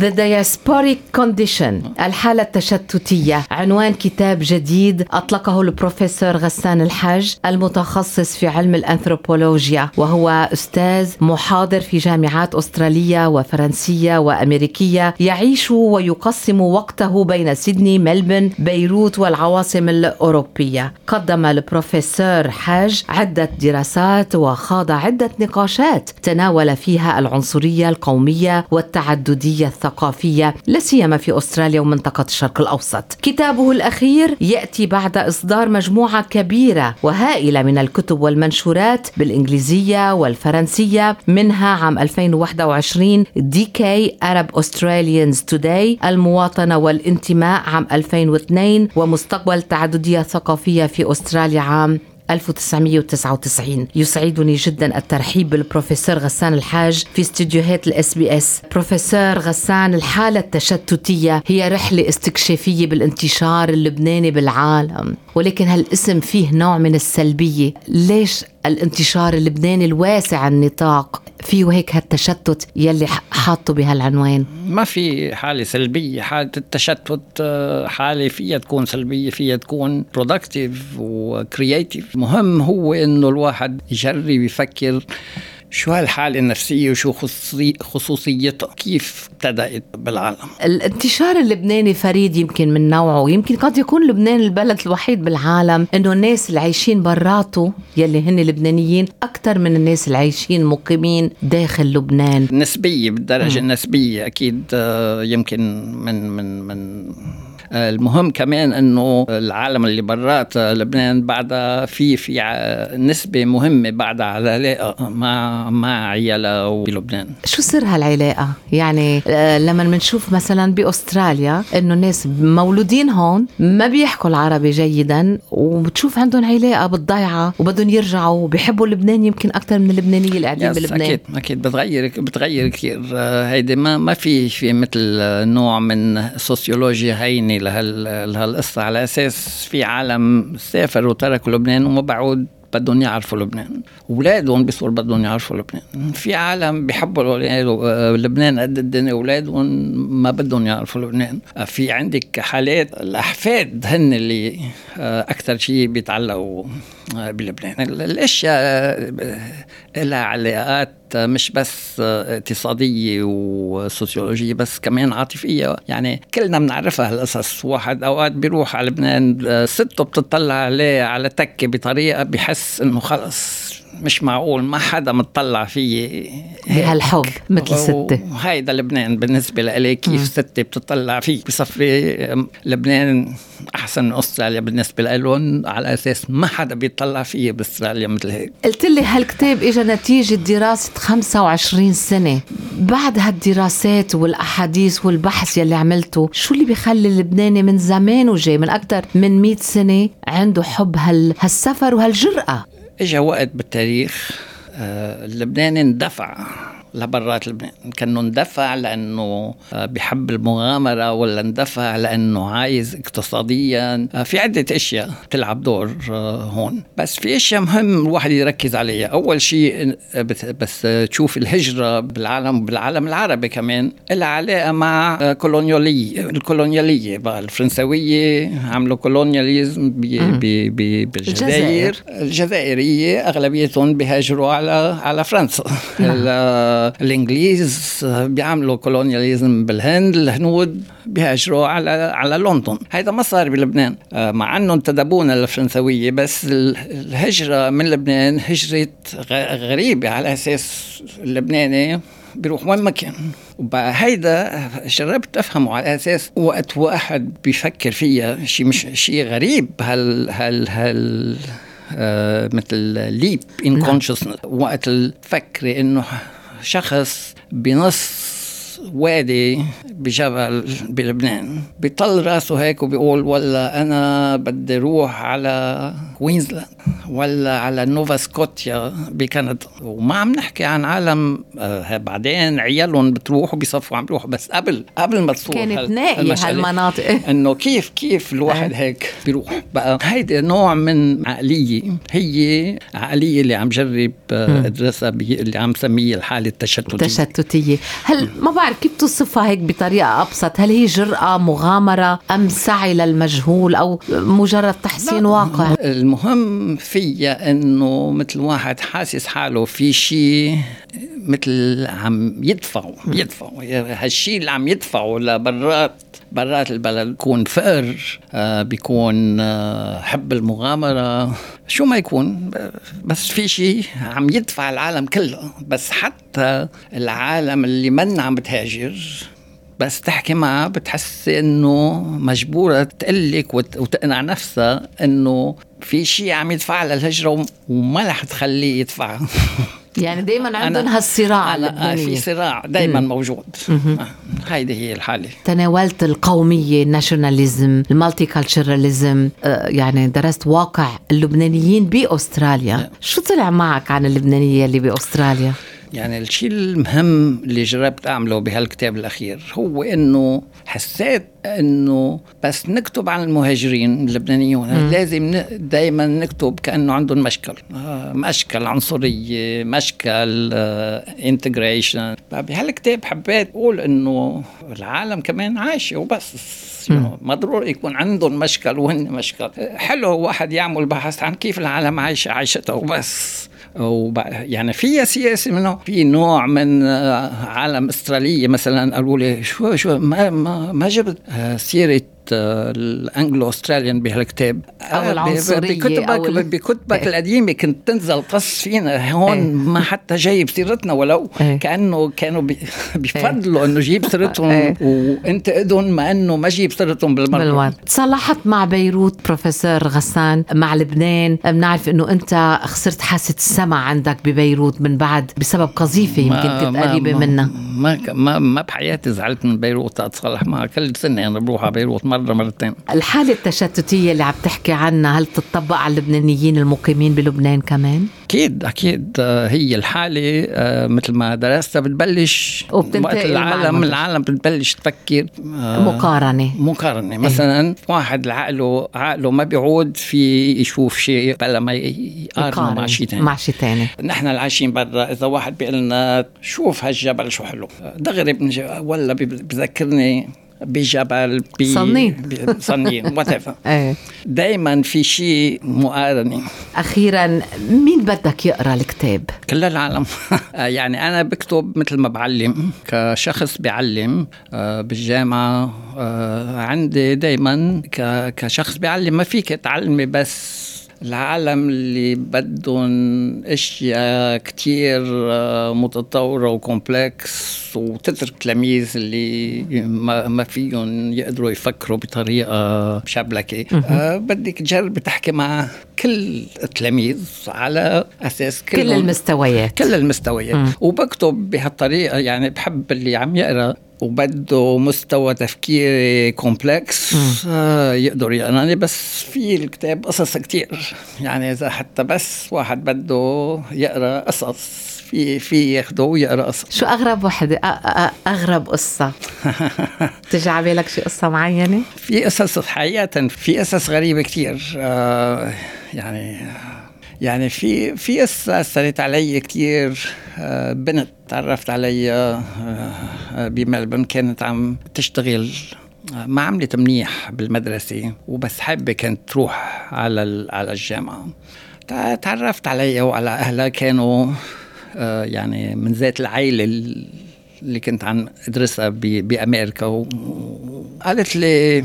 The Diasporic Condition الحالة التشتتية. عنوان كتاب جديد أطلقه البروفيسور غسان الحج المتخصص في علم الأنثروبولوجيا وهو أستاذ محاضر في جامعات أسترالية وفرنسية وأمريكية يعيش ويقسم وقته بين سيدني ملبورن بيروت والعواصم الأوروبية. قدم البروفيسور حاج عدة دراسات وخاض عدة نقاشات تناول فيها العنصرية القومية والتعددية الثقافية لا سيما في أستراليا ومنطقة الشرق الأوسط. كتابه الأخير يأتي بعد إصدار مجموعة كبيرة وهائلة من الكتب والمنشورات بالإنجليزية والفرنسية منها عام 2021 DK Arab Australians Today المواطنة والانتماء عام 2002 ومستقبل التعددية الثقافية في أستراليا عام 1999 يسعدني جدا الترحيب بالبروفيسور غسان الحاج في استديوهات ال SBS. بروفيسور غسان الحالة التشتتية هي رحلة استكشافية بالانتشار اللبناني بالعالم. ولكن هالاسم فيه نوع من السلبية. ليش الانتشار اللبناني الواسع النطاق؟ فيه هيك هالتشتت يلي حاطه بهالعنوان؟ ما في حالة سلبية. حالة التشتت آه، حالة فيها تكون سلبية فيها تكون productive و creative مهم هو إنه الواحد يجرب يفكر شو هالحالة النفسية وشو خصوصيتها كيف ابتدأت بالعالم الانتشار اللبناني فريد يمكن من نوعه يمكن قد يكون لبنان البلد الوحيد بالعالم إنه الناس اللي عايشين براته يلي هن لبنانيين أكثر من الناس اللي عايشين مقيمين داخل لبنان نسبية بالدرجة. النسبية أكيد آه، يمكن من من من المهم كمان إنه العالم اللي برات لبنان بعدها في في نسبة مهمة بعدها على علاقه مع مع عيالها بلبنان. شو سر هالعلاقة؟ يعني آه، لما بنشوف مثلا بأستراليا إنه الناس مولودين هون ما بيحكوا العربي جيدا وبتشوف عندهم علاقة بالضيعة وبدهم يرجعوا وبيحبوا لبنان يمكن أكثر من اللبنانية اللي قاعدين بلبنان. أكيد أكيد. بتغير بتغير كثير آه، هيدي ما ما في في مثل نوع من سوسيولوجيا هينة لهالقصة على أساس في عالم سافروا وتركوا لبنان وما بعود بدهم يعرفوا لبنان. أولادهم بيصير بدهم يعرفوا لبنان. في عالم بيحبوا لبنان قد الدنيا أولادهم ما بدهم يعرفوا لبنان. في عندك حالات الأحفاد هن اللي أكثر شيء بيتعلقوا بلبنان. الأشياء لها علاقات مش بس اقتصادية وسوسيولوجية بس كمان عاطفية. يعني كلنا بنعرفها هالقصص. واحد أوقات بيروح على لبنان ستة بتطلع عليه على تكة بطريقة بحس إنه خلص. مش معقول ما حدا متطلع فيي بهالحب مثل ستة. هيدا لبنان بالنسبة لإلي كيف ستة بتطلع فيك؟ بصفي لبنان أحسن من أستراليا بالنسبة لهم على أساس ما حدا بيطلع فيي بأستراليا مثل هيك. قلت لي هالكتاب إجا نتيجة دراسة 25 سنة. بعد هالدراسات والأحاديث والبحث يلي عملته شو اللي بيخلي اللبناني من زمان وجاي من أكثر من 100 سنة عنده حب هال... هالسفر وهالجرأة؟ اجى وقت بالتاريخ آه، اللبناني اندفع. لبرات لبنان كانه اندفع لأنه آه، بحب المغامرة ولا اندفع لأنه عايز اقتصاديا. آه، في عدة أشياء بتلعب دور آه، هون. بس في أشياء مهم الواحد يركز عليها. أول شيء بس تشوف الهجرة بالعالم بالعالم العربي كمان. لها علاقة مع كولونيالية. الكولونيالية بقى الفرنسوية عملوا كولونياليزم بالجزائر. الجزائرية أغلبيتهم بيهاجروا على على فرنسا. نعم. الإنجليز بيعملوا كولونياليزم بالهند الهنود بيهاجروا على على لندن. هذا ما صار بلبنان. آه، مع إنه انتدبونا للفرنسويه بس الهجرة من لبنان هجرة غريبة. على أساس اللبناني بيروح وين ما كان. هيدا جربت أفهمه. على أساس وقت واحد بيفكر فيها شيء مش شيء غريب. هال هال هال آه مثل ليب ان كونشسنس وقت الفكرة إنه شخص بنص وادي بجبل بلبنان. بيطل راسه هيك وبيقول والله أنا بدي أروح على كوينزلاند ولا على نوفا سكوتيا بكندا. وما عم نحكي عن عالم آه بعدين عيالهم بتروح وبيصفوا عم بيروحوا. بس قبل قبل ما تصور كانت نائية هالمناطق. إنه كيف كيف الواحد هيك بيروح. بقى هيدي نوع من عقلية. هي عقلية اللي عم جرب أدرسها اللي عم سميه الحالة التشتتية. التشتتية. هل ما بعرف كيف توصفها هيك بطريقة أبسط. هل هي جرأة مغامرة أم سعي للمجهول أو مجرد تحسين واقع؟ المهم فيها إنه مثل واحد حاسس حاله في شيء مثل عم يدفعوا يدفعوا. هالشيء اللي عم يدفعوا لبرات برات البلد. بيكون فقر آه بيكون آه حب المغامرة. شو ما يكون بس في شيء عم يدفع العالم كله. بس حتى العالم اللي من عم بتهاجر بس تحكي معها بتحس إنه مجبورة تقلك وتقنع نفسها إنه في شيء عم يدفع للهجرة وما رح تخليه يدفع. يعني دايما عندهم هالصراع أنا في صراع دايما موجود. آه، هيدي هي الحالة. تناولت القومية الناشوناليزم المالتي كالتشراليزم يعني درست واقع اللبنانيين بأستراليا. شو طلع معك عن اللبنانية اللي بأستراليا؟ يعني الشيء المهم اللي جربت أعمله بهالكتاب الأخير هو إنه حسيت إنه بس نكتب عن المهاجرين اللبنانيون لازم دائما نكتب كأنه عندهم مشكل. آه، مشكل عنصرية مشكل integration بهالكتاب حبيت أقول إنه العالم كمان عايشة وبس. ما ضروري يكون عندهم مشكل وهن مشكل. حلو واحد يعمل بحث عن كيف العالم عايشة عايشتها وبس. يعني في سياسة منه في نوع من آه، عالم أسترالية مثلا قالوا لي شو شو ما ما, جبت آه، سيرة ال Anglo Australian بهالكتاب أو العنصرية بكتبك أو بكتبك إيه. القديمة كنت تنزل قص فينا هون إيه. ما حتى جايب سيرتنا ولو إيه. كانه كانوا بيفضلوا إنه جيب سيرتهم إيه. وأنت اذن ما إنه ما جيب سيرتهم بالمرة بالمرة تصالحت مع بيروت بروفيسور غسان مع لبنان بنعرف إنه أنت خسرت حاسة السمع عندك ببيروت من بعد بسبب قذيفة يمكن كنت قريبة منها ما ما ما بحياتي زعلت من بيروت اتصالح معها كل سنة أنا بروح على بيروت مرة مرتين. الحالة التشتتية اللي عم تحكي عنها هل تطبق على اللبنانيين المقيمين بلبنان كمان؟ أكيد أكيد. هي الحالة آه، مثل ما درستها بتبلش وقت العالم العالم بتبلش تفكر آه، مقارنة. مقارنة. مثلا واحد عقله عقله ما بيعود في يشوف شيء بلا ما يقارن مع شيء ثاني مع شيء ثاني نحن اللي عايشين برا إذا واحد بيقول لنا شوف هالجبل شو حلو. دغري ولا بذكرني بجبل ب صنين. صنين وات دائما في شيء مقارنه أخيرا مين بدك يقرأ الكتاب؟ كل العالم. يعني أنا بكتب مثل ما بعلم كشخص بيعلم آه، بالجامعة آه، عندي دائما كشخص بيعلم ما فيك تعلمي بس العالم اللي بدهم أشياء كتير آه، متطورة وكومبلكس وتترك تلاميذ اللي ما فيهم يقدروا يفكروا بطريقة مشبلكه آه بدك تجرب تحكي مع كل التلاميذ على أساس كل المستويات. كل المستويات. وبكتب بهالطريقة يعني بحب اللي عم يقرأ وبده مستوى تفكيري كومبلكس آه يقدر يقراني بس في الكتاب قصص كتير. يعني إذا حتى بس واحد بده يقرأ قصص في في ياخده ويقرأ قصص. شو أغرب وحده أغرب قصة. تجي على بالك شي قصة معينة؟ في قصص حقيقة في قصص غريبة كتير. آه يعني يعني في في قصة أثرت علي كثير آه، بنت تعرفت عليها آه، بملبن كانت عم تشتغل آه، ما عملت منيح بالمدرسة وبس حابة كانت تروح على على الجامعة. تعرفت عليها وعلى أهلها كانوا يعني من ذات العائلة اللي كنت عم أدرسها بأمريكا وقالت لي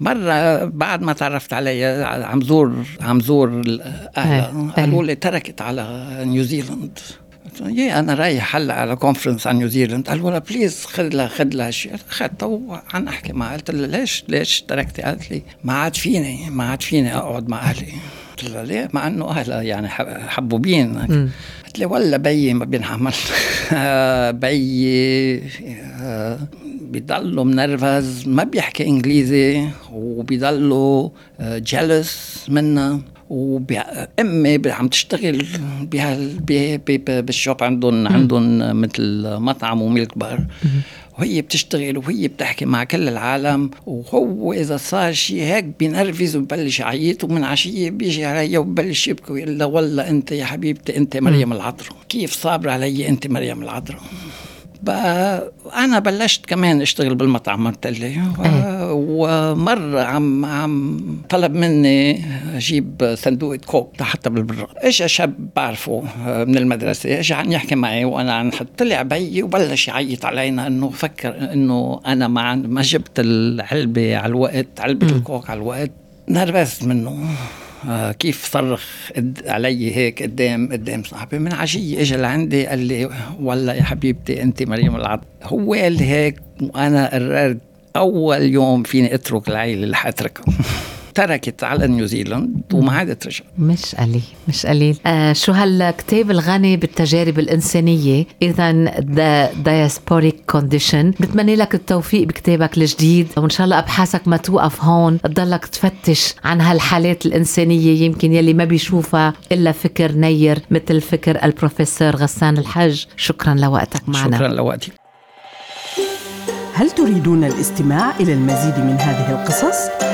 مرة بعد ما تعرفت عليها عم زور عم زور أهلها. قالوا لي تركت على نيوزيلند يا أنا رايح هلأ على conference عن نيوزيلند قالوا لها please خذ لها خذ لها شيء. اخذتها وعن أحكي معها قلت لها ليش ليش تركتي؟ قالت لي ما عاد فيني ما عاد فيني أقعد مع أهلي. قلت لها ليه مع إنه اهلها يعني حبوبين قالت لي ولا بيي ما بينحمل. بيي آه، بيضلوا منرفز ما بيحكي إنجليزي وبيضلوا جالس منا. وامي عم تشتغل بالشوب عندهم عندهم مثل مطعم وميلك بار. وهي بتشتغل وهي بتحكي مع كل العالم وهو إذا صار شيء هيك بينرفز وببلش يعيط ومن عشية بيجي علي وببلش يبكي ويقول والله أنت يا حبيبتي أنت مريم العذراء كيف صابره علي أنت مريم العذراء بقى أنا بلشت كمان أشتغل بالمطعم قلت لي. ومرة عم عم طلب مني أجيب صندوق كوك حتى بالبراد. اجى شاب بعرفه من المدرسة اجى عم يحكي معي وأنا عن طلع بيي وبلش يعيط علينا إنه فكر إنه أنا ما ما جبت العلبة على الوقت علبة الكوك على الوقت نرفزت منه. آه كيف صرخ علي هيك قدام قدام صاحبي؟ من عشية اجى لعندي قال لي والله يا حبيبتي أنت مريم العط هو قال هيك وأنا قررت أول يوم فيني أترك العيلة اللي حاتركها تركت على نيوزيلاند وما عادت رجعت مش قليل مش قليل. آه شو هالكتاب الغني بالتجارب الإنسانية؟ إذا The Diasporic Condition بتمنى لك التوفيق بكتابك الجديد وإن شاء الله أبحاثك ما توقف هون. تضلك تفتش عن هالحالات الإنسانية يمكن يلي ما بيشوفها إلا فكر نير مثل فكر البروفيسور غسان الحج شكرا لوقتك معنا. شكرا لوقتك هل تريدون الاستماع إلى المزيد من هذه القصص؟